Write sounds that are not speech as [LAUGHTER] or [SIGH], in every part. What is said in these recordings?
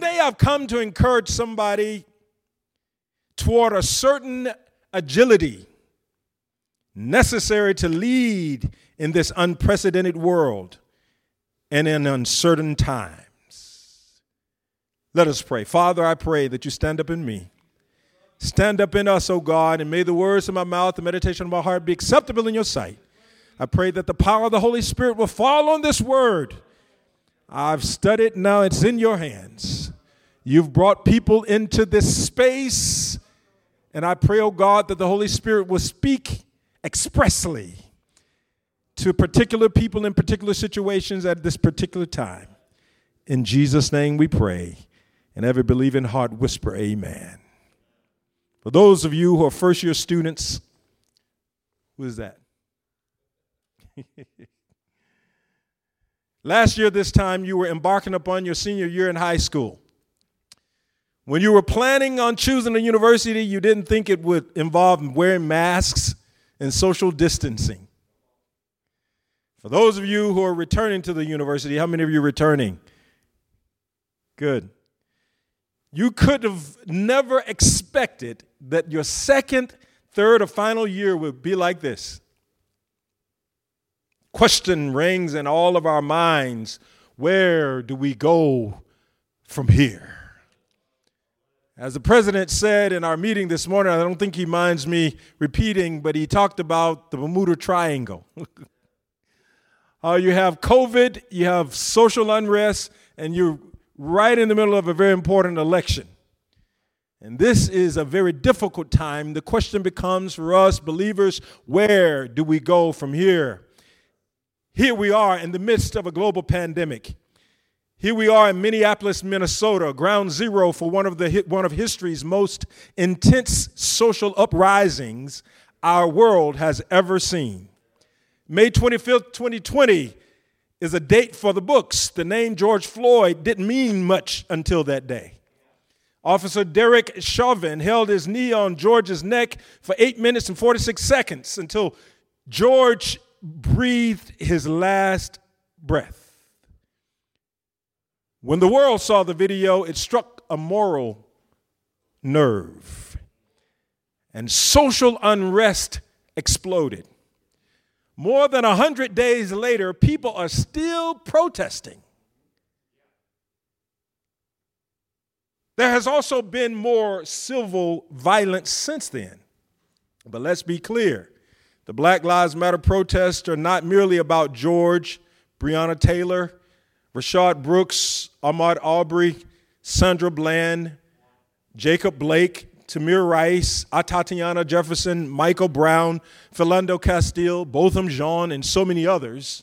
Today I've come to encourage somebody toward a certain agility necessary to lead in this unprecedented world and in uncertain times. Let us pray. Father, I pray that you stand up in me. Stand up in us, O God, and may the words of my mouth, the meditation of my heart be acceptable in your sight. I pray that the power of the Holy Spirit will fall on this word. I've studied, now it's in your hands. You've brought people into this space, and I pray, oh God, that the Holy Spirit will speak expressly to particular people in particular situations at this particular time. In Jesus' name we pray. And every believing heart whisper, Amen. For those of you who are first year students, who is that? [LAUGHS] Last year, this time, you were embarking upon your senior year in high school. When you were planning on choosing a university, you didn't think it would involve wearing masks and social distancing. For those of you who are returning to the university, how many of you are returning? Good. You could have never expected that your second, third, or final year would be like this. Question rings in all of our minds where do we go from here? As the president said in our meeting this morning, I don't think he minds me repeating, but he talked about the Bermuda Triangle. [LAUGHS] uh, you have COVID, you have social unrest, and you're right in the middle of a very important election. And this is a very difficult time. The question becomes for us believers where do we go from here? Here we are in the midst of a global pandemic. Here we are in Minneapolis, Minnesota, ground zero for one of, the, one of history's most intense social uprisings our world has ever seen. May 25th, 2020 is a date for the books. The name George Floyd didn't mean much until that day. Officer Derek Chauvin held his knee on George's neck for 8 minutes and 46 seconds until George breathed his last breath. When the world saw the video, it struck a moral nerve, and social unrest exploded. More than 100 days later, people are still protesting. There has also been more civil violence since then. But let's be clear the Black Lives Matter protests are not merely about George, Breonna Taylor, Rayshard Brooks, Ahmaud Arbery, Sandra Bland, Jacob Blake, Tamir Rice, Atatiana Jefferson, Michael Brown, Philando Castile, Botham Jean, and so many others.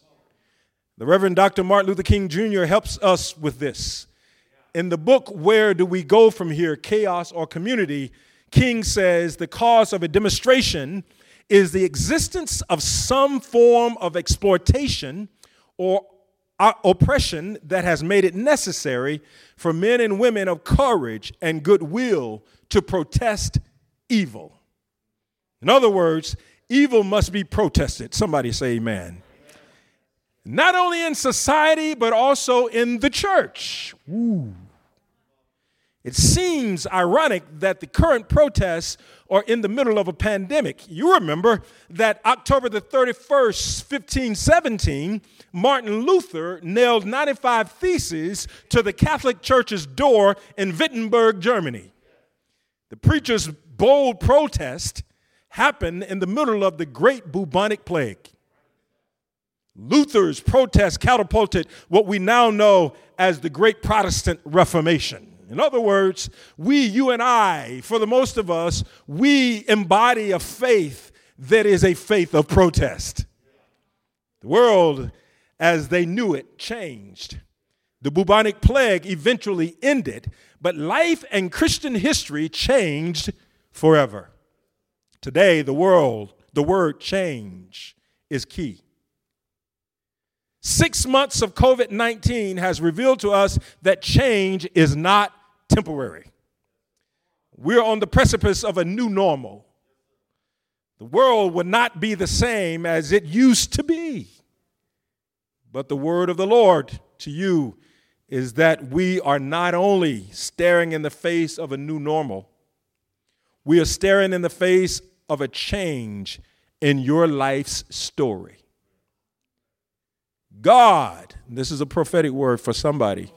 The Reverend Dr. Martin Luther King Jr. helps us with this. In the book, Where Do We Go From Here? Chaos or Community, King says the cause of a demonstration is the existence of some form of exploitation or oppression that has made it necessary for men and women of courage and goodwill to protest evil. In other words, evil must be protested. Somebody say amen. Not only in society, but also in the church. Ooh. It seems ironic that the current protests are in the middle of a pandemic. You remember that October the 31st, 1517, Martin Luther nailed 95 theses to the Catholic Church's door in Wittenberg, Germany. The preacher's bold protest happened in the middle of the great bubonic plague. Luther's protest catapulted what we now know as the Great Protestant Reformation. In other words, we, you and I, for the most of us, we embody a faith that is a faith of protest. The world, as they knew it, changed. The bubonic plague eventually ended, but life and Christian history changed forever. Today, the world, the word change is key. Six months of COVID 19 has revealed to us that change is not temporary. We're on the precipice of a new normal. The world will not be the same as it used to be. But the word of the Lord to you is that we are not only staring in the face of a new normal, we are staring in the face of a change in your life's story. God, this is a prophetic word for somebody,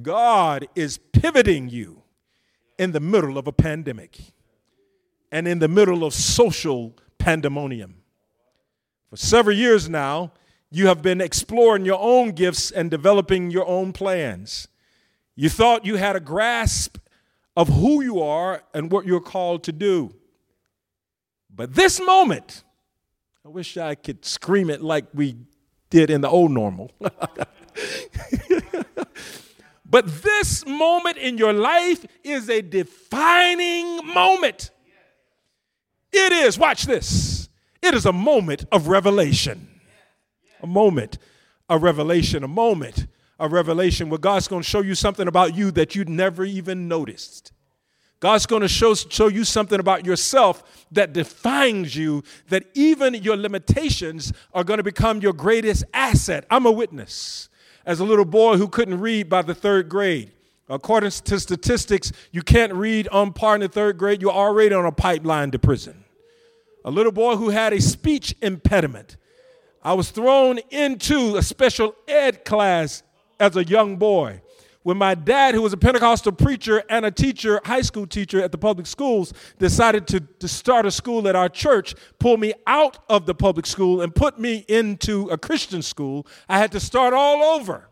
God is pivoting you in the middle of a pandemic and in the middle of social pandemonium. For several years now, you have been exploring your own gifts and developing your own plans. You thought you had a grasp of who you are and what you're called to do. But this moment, I wish I could scream it like we did in the old normal. [LAUGHS] but this moment in your life is a defining moment. It is, watch this, it is a moment of revelation. A moment of revelation, a moment of revelation where God's going to show you something about you that you'd never even noticed. God's going to show, show you something about yourself that defines you, that even your limitations are going to become your greatest asset. I'm a witness. As a little boy who couldn't read by the third grade, according to statistics, you can't read on par in the third grade, you're already on a pipeline to prison. A little boy who had a speech impediment. I was thrown into a special ed class as a young boy when my dad, who was a Pentecostal preacher and a teacher, high school teacher at the public schools, decided to, to start a school at our church, pulled me out of the public school and put me into a Christian school, I had to start all over.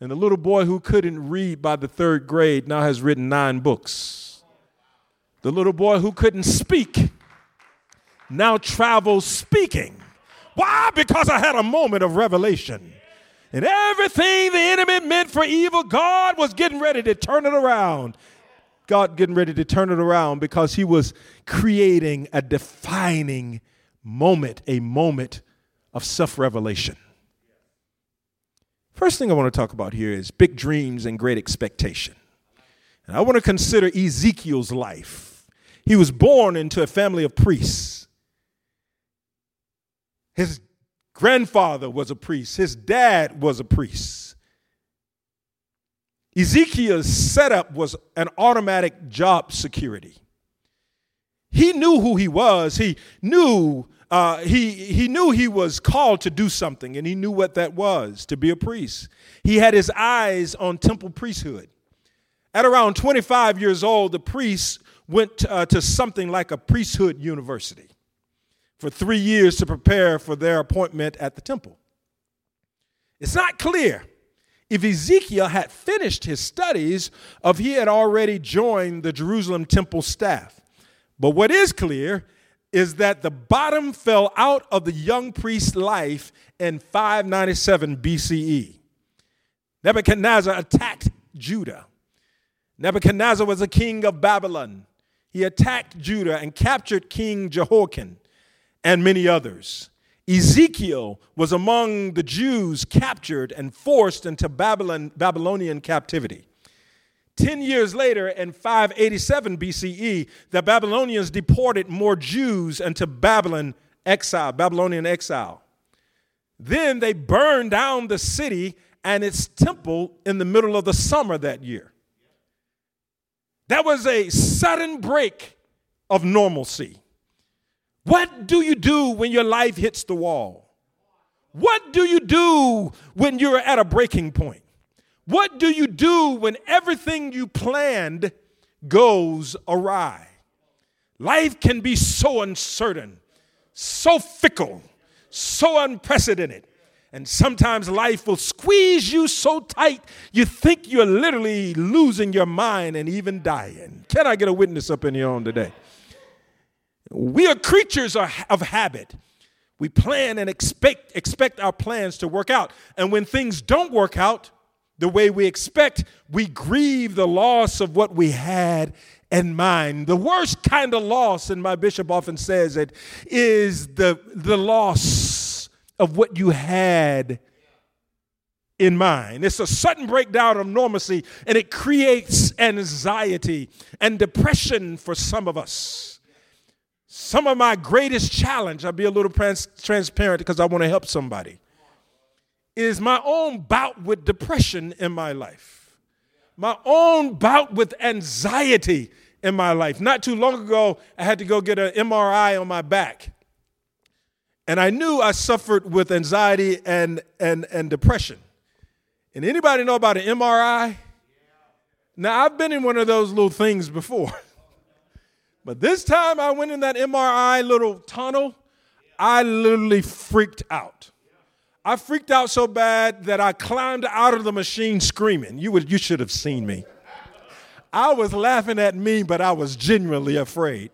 And the little boy who couldn't read by the third grade now has written nine books. The little boy who couldn't speak now travels speaking. Why? Because I had a moment of revelation. And everything the enemy meant for evil, God was getting ready to turn it around. God getting ready to turn it around because he was creating a defining moment, a moment of self revelation. First thing I want to talk about here is big dreams and great expectation. And I want to consider Ezekiel's life. He was born into a family of priests. His grandfather was a priest, his dad was a priest. Ezekiel's setup was an automatic job security. He knew who he was. He knew uh, he, he knew he was called to do something, and he knew what that was to be a priest. He had his eyes on temple priesthood. At around 25 years old, the priest went uh, to something like a priesthood university for three years to prepare for their appointment at the temple. It's not clear if Ezekiel had finished his studies or if he had already joined the Jerusalem temple staff. But what is clear is that the bottom fell out of the young priest's life in 597 BCE. Nebuchadnezzar attacked Judah. Nebuchadnezzar was a king of Babylon. He attacked Judah and captured King Jehoiakim and many others. Ezekiel was among the Jews captured and forced into Babylon, Babylonian captivity. Ten years later, in 587 BCE, the Babylonians deported more Jews into Babylon exile, Babylonian exile. Then they burned down the city and its temple in the middle of the summer that year. That was a sudden break of normalcy. What do you do when your life hits the wall? What do you do when you're at a breaking point? What do you do when everything you planned goes awry? Life can be so uncertain, so fickle, so unprecedented. And sometimes life will squeeze you so tight you think you're literally losing your mind and even dying. Can I get a witness up in here on today? We are creatures of habit. We plan and expect, expect our plans to work out. And when things don't work out the way we expect, we grieve the loss of what we had in mind. The worst kind of loss, and my bishop often says it, is the, the loss of what you had in mind. It's a sudden breakdown of normalcy, and it creates anxiety and depression for some of us. Some of my greatest challenge, I'll be a little trans- transparent because I want to help somebody, is my own bout with depression in my life, my own bout with anxiety in my life. Not too long ago, I had to go get an MRI on my back. And I knew I suffered with anxiety and, and, and depression. And anybody know about an MRI? Now, I've been in one of those little things before. [LAUGHS] but this time I went in that MRI little tunnel, I literally freaked out. I freaked out so bad that I climbed out of the machine screaming. You, would, you should have seen me. I was laughing at me, but I was genuinely afraid.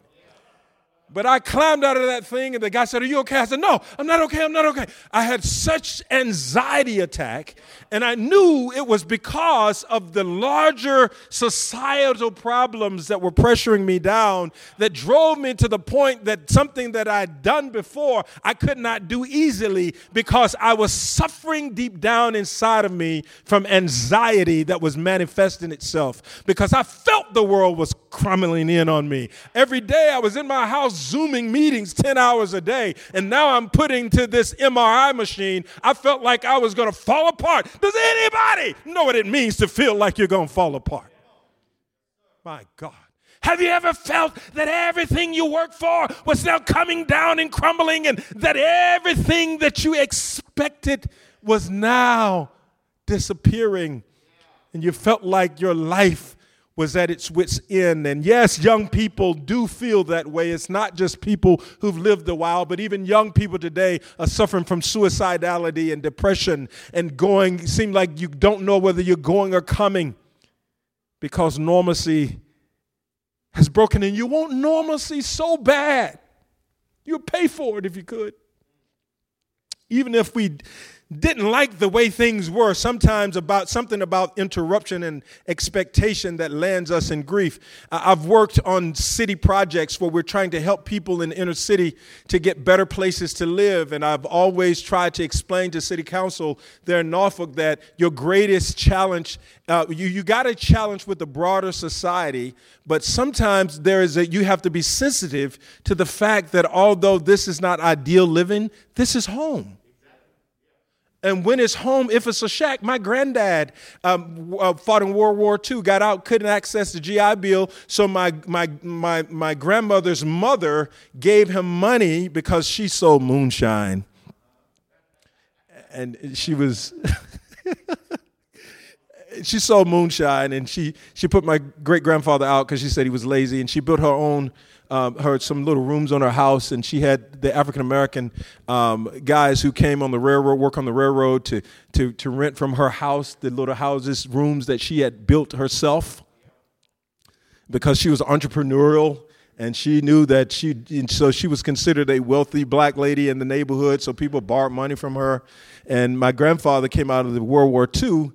But I climbed out of that thing, and the guy said, Are you okay? I said, No, I'm not okay. I'm not okay. I had such anxiety attack, and I knew it was because of the larger societal problems that were pressuring me down that drove me to the point that something that I'd done before I could not do easily because I was suffering deep down inside of me from anxiety that was manifesting itself because I felt the world was crumbling in on me. Every day I was in my house Zooming meetings 10 hours a day, and now I'm putting to this MRI machine. I felt like I was going to fall apart. Does anybody know what it means to feel like you're going to fall apart? My God. Have you ever felt that everything you worked for was now coming down and crumbling, and that everything that you expected was now disappearing? And you felt like your life was at its wits' end. And yes, young people do feel that way. It's not just people who've lived a while, but even young people today are suffering from suicidality and depression and going, seem like you don't know whether you're going or coming because normalcy has broken and you want normalcy so bad. You'd pay for it if you could. Even if we didn't like the way things were sometimes about something about interruption and expectation that lands us in grief. I've worked on city projects where we're trying to help people in inner city to get better places to live and i've always tried to explain to city council there in norfolk that your greatest challenge uh, you, you got a challenge with the broader society but sometimes there is a you have to be sensitive to the fact that although this is not ideal living this is home and when it's home, if it's a shack, my granddad um, uh, fought in World War II, got out, couldn't access the GI Bill, so my, my, my, my grandmother's mother gave him money because she sold moonshine. And she was, [LAUGHS] she sold moonshine, and she, she put my great grandfather out because she said he was lazy, and she built her own um, her some little rooms on her house, and she had the African American um, guys who came on the railroad, work on the railroad to to to rent from her house the little houses, rooms that she had built herself, because she was entrepreneurial and she knew that she so she was considered a wealthy black lady in the neighborhood so people borrowed money from her. And my grandfather came out of the world war ii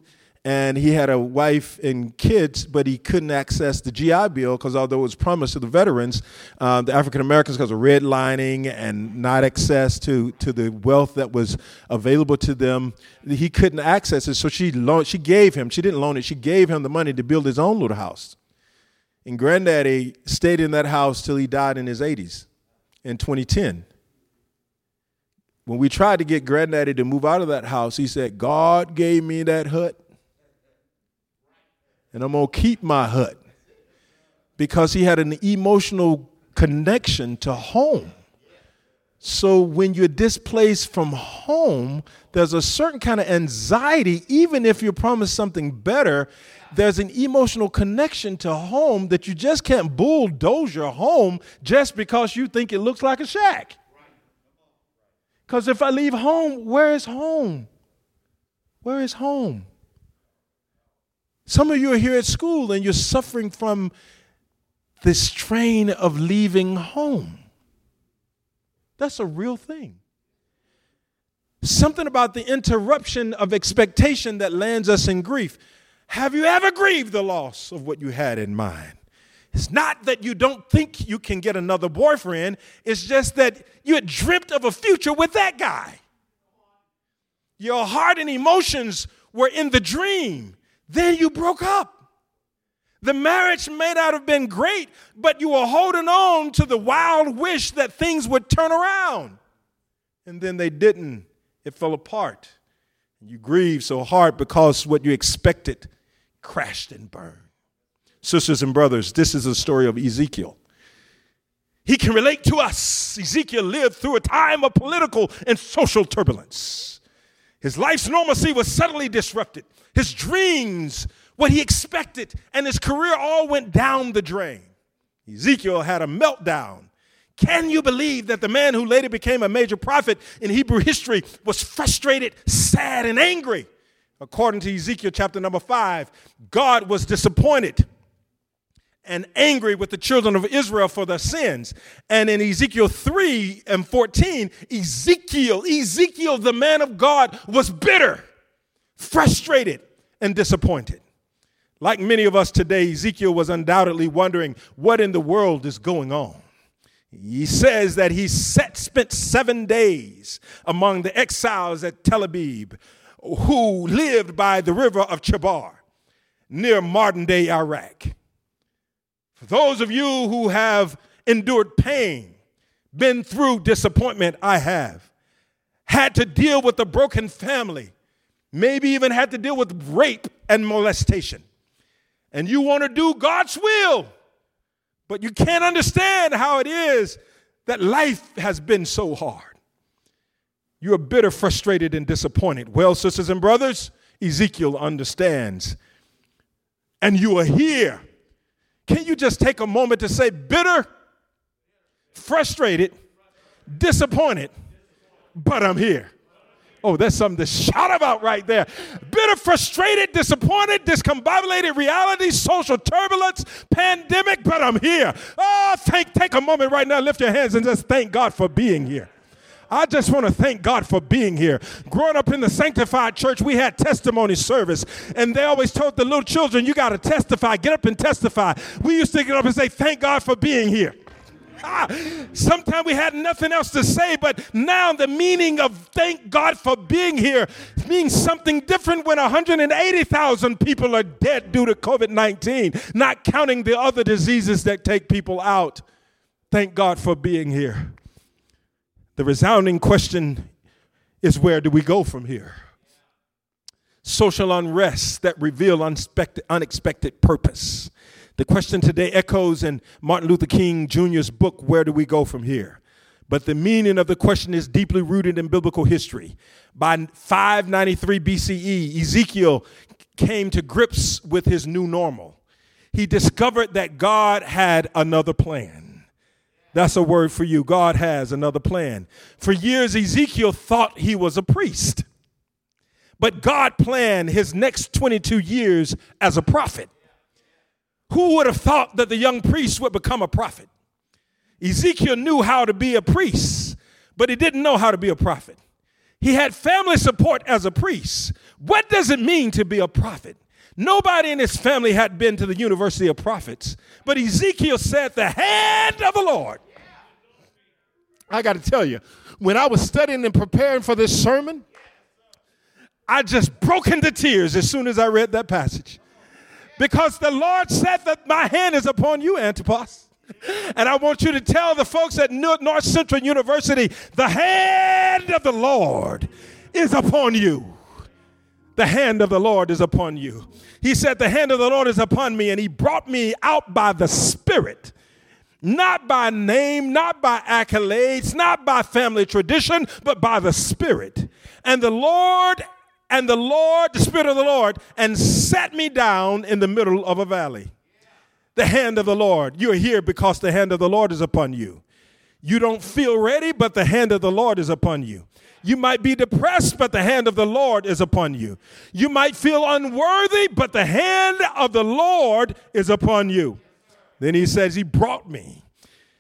and he had a wife and kids, but he couldn't access the GI Bill because although it was promised to the veterans, um, the African Americans, because of redlining and not access to, to the wealth that was available to them, he couldn't access it. So she loaned, she gave him, she didn't loan it, she gave him the money to build his own little house. And Granddaddy stayed in that house till he died in his 80s in 2010. When we tried to get Granddaddy to move out of that house, he said, God gave me that hut and I'm going to keep my hut because he had an emotional connection to home. So when you're displaced from home, there's a certain kind of anxiety, even if you're promised something better. There's an emotional connection to home that you just can't bulldoze your home just because you think it looks like a shack. Because if I leave home, where is home? Where is home? Some of you are here at school and you're suffering from the strain of leaving home. That's a real thing. Something about the interruption of expectation that lands us in grief. Have you ever grieved the loss of what you had in mind? It's not that you don't think you can get another boyfriend, it's just that you had dreamt of a future with that guy. Your heart and emotions were in the dream. Then you broke up. The marriage may not have been great, but you were holding on to the wild wish that things would turn around. And then they didn't. It fell apart. You grieved so hard because what you expected crashed and burned. Sisters and brothers, this is the story of Ezekiel. He can relate to us. Ezekiel lived through a time of political and social turbulence. His life's normalcy was suddenly disrupted. His dreams, what he expected, and his career all went down the drain. Ezekiel had a meltdown. Can you believe that the man who later became a major prophet in Hebrew history was frustrated, sad, and angry? According to Ezekiel chapter number five, God was disappointed and angry with the children of Israel for their sins. And in Ezekiel 3 and 14, Ezekiel, Ezekiel, the man of God, was bitter, frustrated, and disappointed. Like many of us today, Ezekiel was undoubtedly wondering what in the world is going on. He says that he set, spent seven days among the exiles at Tel Aviv who lived by the river of Chebar near modern day Iraq. Those of you who have endured pain, been through disappointment, I have, had to deal with a broken family, maybe even had to deal with rape and molestation, and you want to do God's will, but you can't understand how it is that life has been so hard. You're bitter, frustrated, and disappointed. Well, sisters and brothers, Ezekiel understands. And you are here can you just take a moment to say bitter, frustrated, disappointed, but I'm here? Oh, that's something to shout about right there. Bitter, frustrated, disappointed, discombobulated reality, social turbulence, pandemic, but I'm here. Oh, thank, take a moment right now, lift your hands and just thank God for being here. I just want to thank God for being here. Growing up in the sanctified church, we had testimony service, and they always told the little children, You got to testify, get up and testify. We used to get up and say, Thank God for being here. Ah, sometimes we had nothing else to say, but now the meaning of thank God for being here means something different when 180,000 people are dead due to COVID 19, not counting the other diseases that take people out. Thank God for being here. The resounding question is where do we go from here? Social unrest that reveal unexpected, purpose. The question today echoes in Martin Luther King Jr.'s book, Where Do We Go From Here? But the meaning of the question is deeply rooted in biblical history. By 593 BCE, Ezekiel came to grips with his new normal. He discovered that God had another plan. That's a word for you. God has another plan. For years, Ezekiel thought he was a priest, but God planned his next 22 years as a prophet. Who would have thought that the young priest would become a prophet? Ezekiel knew how to be a priest, but he didn't know how to be a prophet. He had family support as a priest. What does it mean to be a prophet? Nobody in his family had been to the University of Prophets, but Ezekiel said, The hand of the Lord. I got to tell you, when I was studying and preparing for this sermon, I just broke into tears as soon as I read that passage. Because the Lord said that my hand is upon you, Antipas. And I want you to tell the folks at North Central University the hand of the Lord is upon you. The hand of the Lord is upon you. He said, The hand of the Lord is upon me, and he brought me out by the Spirit, not by name, not by accolades, not by family tradition, but by the Spirit. And the Lord, and the Lord, the Spirit of the Lord, and set me down in the middle of a valley. The hand of the Lord. You're here because the hand of the Lord is upon you. You don't feel ready, but the hand of the Lord is upon you. You might be depressed, but the hand of the Lord is upon you. You might feel unworthy, but the hand of the Lord is upon you. Then he says, He brought me.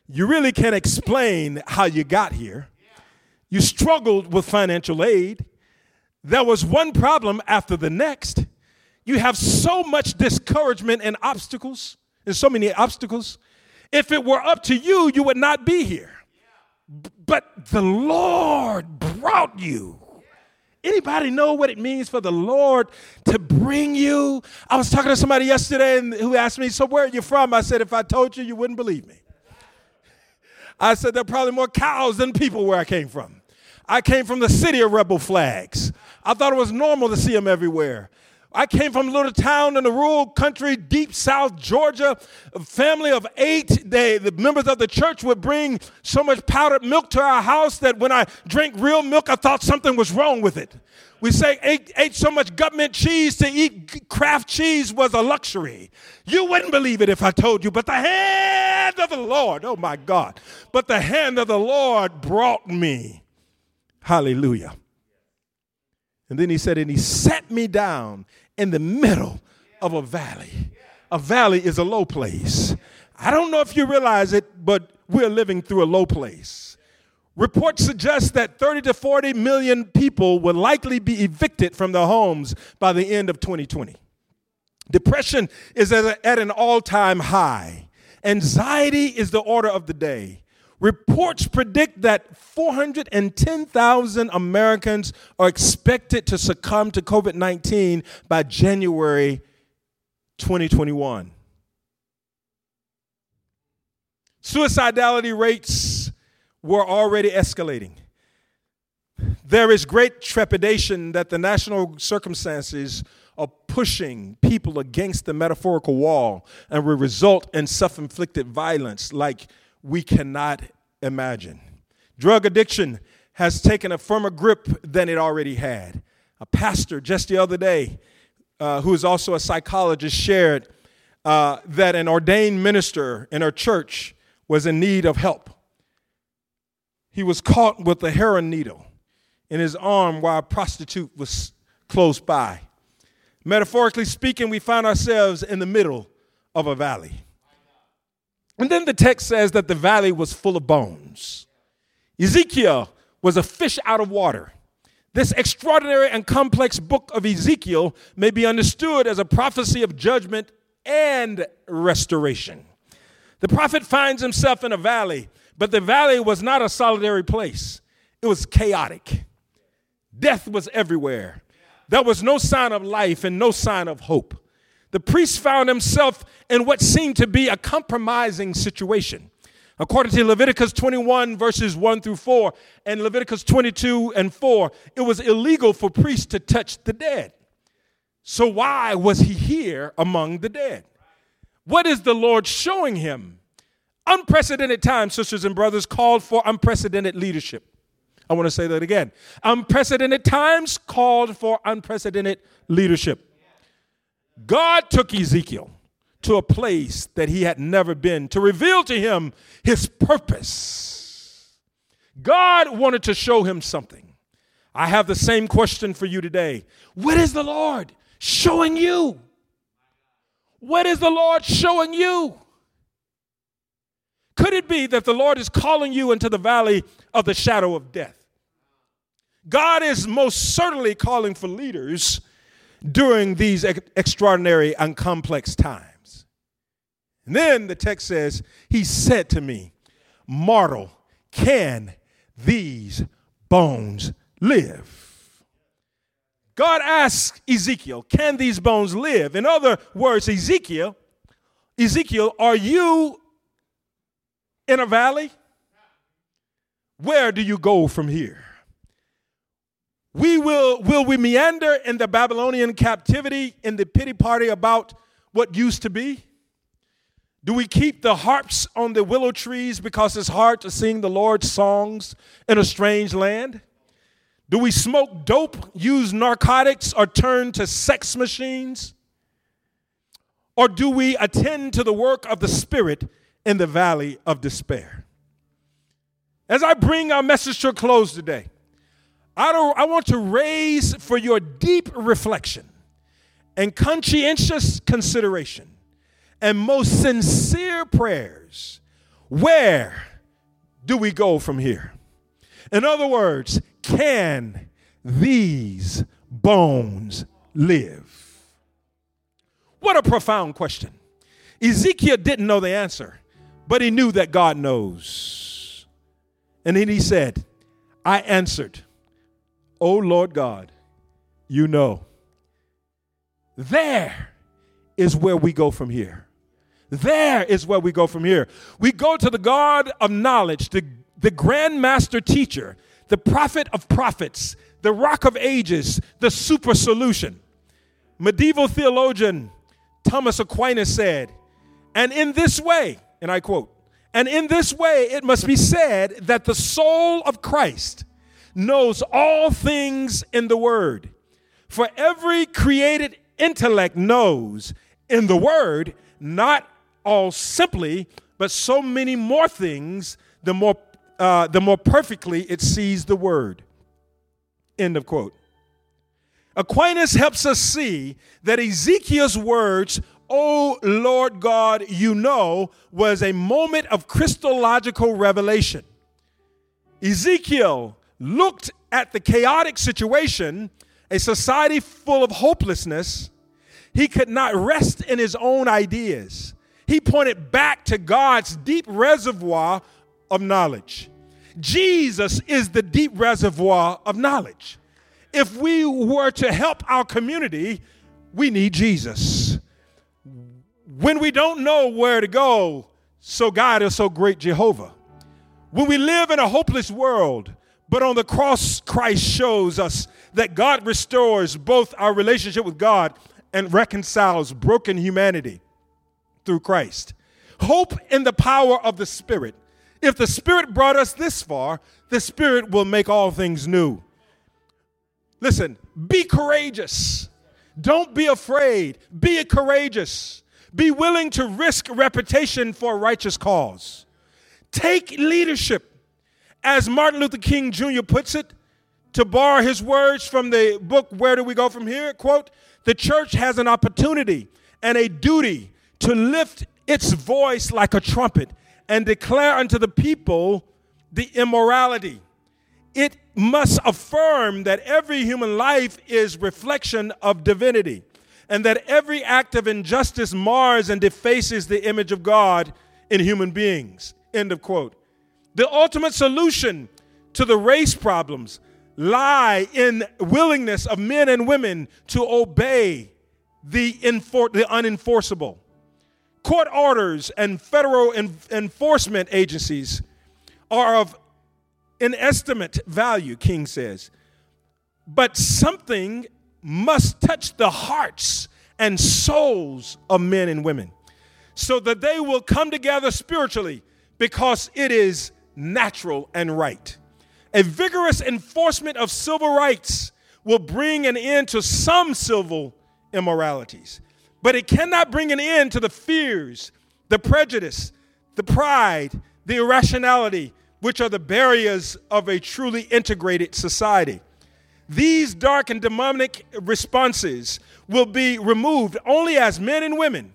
You really can't explain how you got here. You struggled with financial aid. There was one problem after the next. You have so much discouragement and obstacles, and so many obstacles. If it were up to you, you would not be here but the Lord brought you. Anybody know what it means for the Lord to bring you? I was talking to somebody yesterday and who asked me, "So where are you from?" I said, "If I told you, you wouldn't believe me." I said there are probably more cows than people where I came from. I came from the city of rebel flags. I thought it was normal to see them everywhere. I came from a little town in the rural country, deep south Georgia, a family of eight. They, the members of the church would bring so much powdered milk to our house that when I drank real milk, I thought something was wrong with it. We say ate, ate so much government cheese to eat Kraft cheese was a luxury. You wouldn't believe it if I told you, but the hand of the Lord, oh my God, but the hand of the Lord brought me. Hallelujah. And then he said, and he set me down in the middle of a valley. A valley is a low place. I don't know if you realize it, but we're living through a low place. Reports suggest that 30 to 40 million people will likely be evicted from their homes by the end of 2020. Depression is at an all time high. Anxiety is the order of the day. Reports predict that 410,000 Americans are expected to succumb to COVID 19 by January 2021. Suicidality rates were already escalating. There is great trepidation that the national circumstances are pushing people against the metaphorical wall and will result in self inflicted violence like we cannot imagine. Drug addiction has taken a firmer grip than it already had. A pastor just the other day, uh, who is also a psychologist, shared uh, that an ordained minister in her church was in need of help. He was caught with a heroin needle in his arm while a prostitute was close by. Metaphorically speaking, we find ourselves in the middle of a valley. And then the text says that the valley was full of bones. Ezekiel was a fish out of water. This extraordinary and complex book of Ezekiel may be understood as a prophecy of judgment and restoration. The prophet finds himself in a valley, but the valley was not a solitary place, it was chaotic. Death was everywhere. There was no sign of life and no sign of hope the priest found himself in what seemed to be a compromising situation. According to Leviticus 21, verses 1 through 4, and Leviticus 22 and 4, it was illegal for priests to touch the dead. So, why was he here among the dead? What is the Lord showing him? Unprecedented times, sisters and brothers, called for unprecedented leadership. I want to say that again. Unprecedented times called for unprecedented leadership. God took Ezekiel to a place that he had never been to reveal to him his purpose. God wanted to show him something. I have the same question for you today. What is the Lord showing you? What is the Lord showing you? Could it be that the Lord is calling you into the valley of the shadow of death? God is most certainly calling for leaders during these ex- extraordinary and complex times. And then the text says, He said to me, Mortal, can these bones live? God asked Ezekiel, Can these bones live? In other words, Ezekiel, Ezekiel, are you in a valley? Where do you go from here? We will, will we meander in the Babylonian captivity in the pity party about what used to be? Do we keep the harps on the willow trees because it's hard to sing the Lord's songs in a strange land? Do we smoke dope, use narcotics, or turn to sex machines? Or do we attend to the work of the Spirit in the valley of despair? As I bring our message to a close today, I, don't, I want to raise for your deep reflection and conscientious consideration and most sincere prayers where do we go from here? In other words, can these bones live? What a profound question. Ezekiel didn't know the answer, but he knew that God knows. And then he said, I answered O Lord God, you know. There is where we go from here. There is where we go from here. We go to the God of knowledge, the, the grand master teacher, the prophet of prophets, the rock of ages, the super solution. Medieval theologian Thomas Aquinas said, and in this way, and I quote, and in this way it must be said that the soul of Christ knows all things in the Word. For every created intellect knows in the Word not all simply, but so many more things, the more, uh, the more perfectly it sees the Word. End of quote. Aquinas helps us see that Ezekiel's words, O Lord God, you know, was a moment of Christological revelation. Ezekiel looked at the chaotic situation, a society full of hopelessness. He could not rest in his own ideas. He pointed back to God's deep reservoir of knowledge. Jesus is the deep reservoir of knowledge. If we were to help our community, we need Jesus. When we don't know where to go, so God is so great Jehovah. When we live in a hopeless world, but on the cross, Christ shows us that God restores both our relationship with God and reconciles broken humanity through Christ. Hope in the power of the Spirit if the Spirit brought us this far, the Spirit will make all things new. Listen, be courageous. Don't be afraid. Be courageous. Be willing to risk reputation for a righteous cause. Take leadership. As Martin Luther King Jr. puts it, to borrow his words from the book Where Do We Go From Here? Quote, the church has an opportunity and a duty to lift its voice like a trumpet and declare unto the people the immorality. It must affirm that every human life is reflection of divinity and that every act of injustice mars and defaces the image of God in human beings. End of quote. The ultimate solution to the race problems lie in willingness of men and women to obey the, infor- the unenforceable court orders and federal en- enforcement agencies are of inestimate value, King says. But something must touch the hearts and souls of men and women so that they will come together spiritually because it is natural and right. A vigorous enforcement of civil rights will bring an end to some civil immoralities. But it cannot bring an end to the fears, the prejudice, the pride, the irrationality, which are the barriers of a truly integrated society. These dark and demonic responses will be removed only as men and women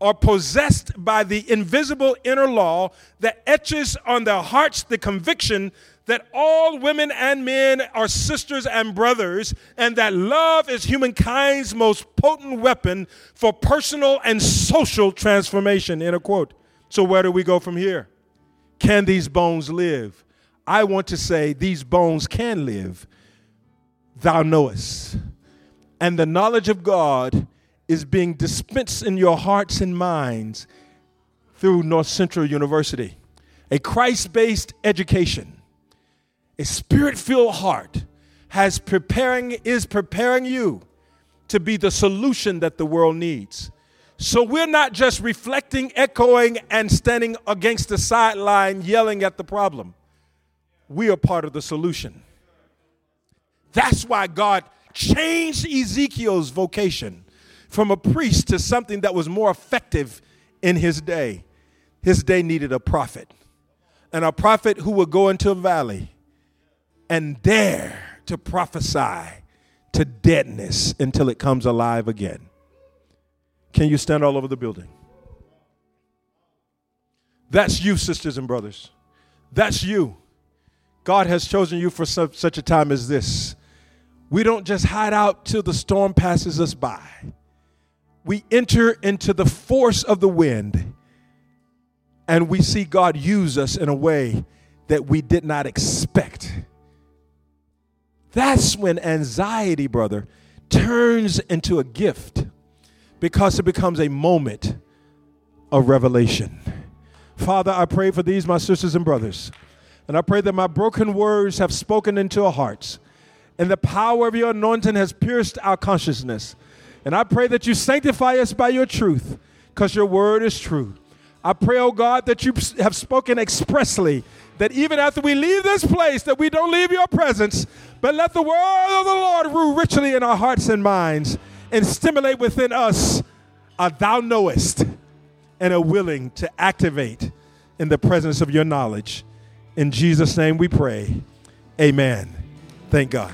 are possessed by the invisible inner law that etches on their hearts the conviction that all women and men are sisters and brothers, and that love is humankind's most potent weapon for personal and social transformation. End of quote. So, where do we go from here? Can these bones live? I want to say these bones can live. Thou knowest. And the knowledge of God is being dispensed in your hearts and minds through North Central University, a Christ based education a spirit-filled heart has preparing is preparing you to be the solution that the world needs. So we're not just reflecting, echoing, and standing against the sideline yelling at the problem. We are part of the solution. That's why God changed Ezekiel's vocation from a priest to something that was more effective in his day. His day needed a prophet, and a prophet who would go into a valley and dare to prophesy to deadness until it comes alive again. Can you stand all over the building? That's you, sisters and brothers. That's you. God has chosen you for such a time as this. We don't just hide out till the storm passes us by. We enter into the force of the wind and we see God use us in a way that we did not expect. That's when anxiety, brother, turns into a gift because it becomes a moment of revelation. Father, I pray for these, my sisters and brothers, and I pray that my broken words have spoken into our hearts and the power of your anointing has pierced our consciousness. And I pray that you sanctify us by your truth, because your word is true. I pray, oh God, that you have spoken expressly that even after we leave this place, that we don't leave your presence, but let the word of the Lord rule richly in our hearts and minds and stimulate within us a thou knowest and a willing to activate in the presence of your knowledge. In Jesus' name we pray. Amen. Thank God.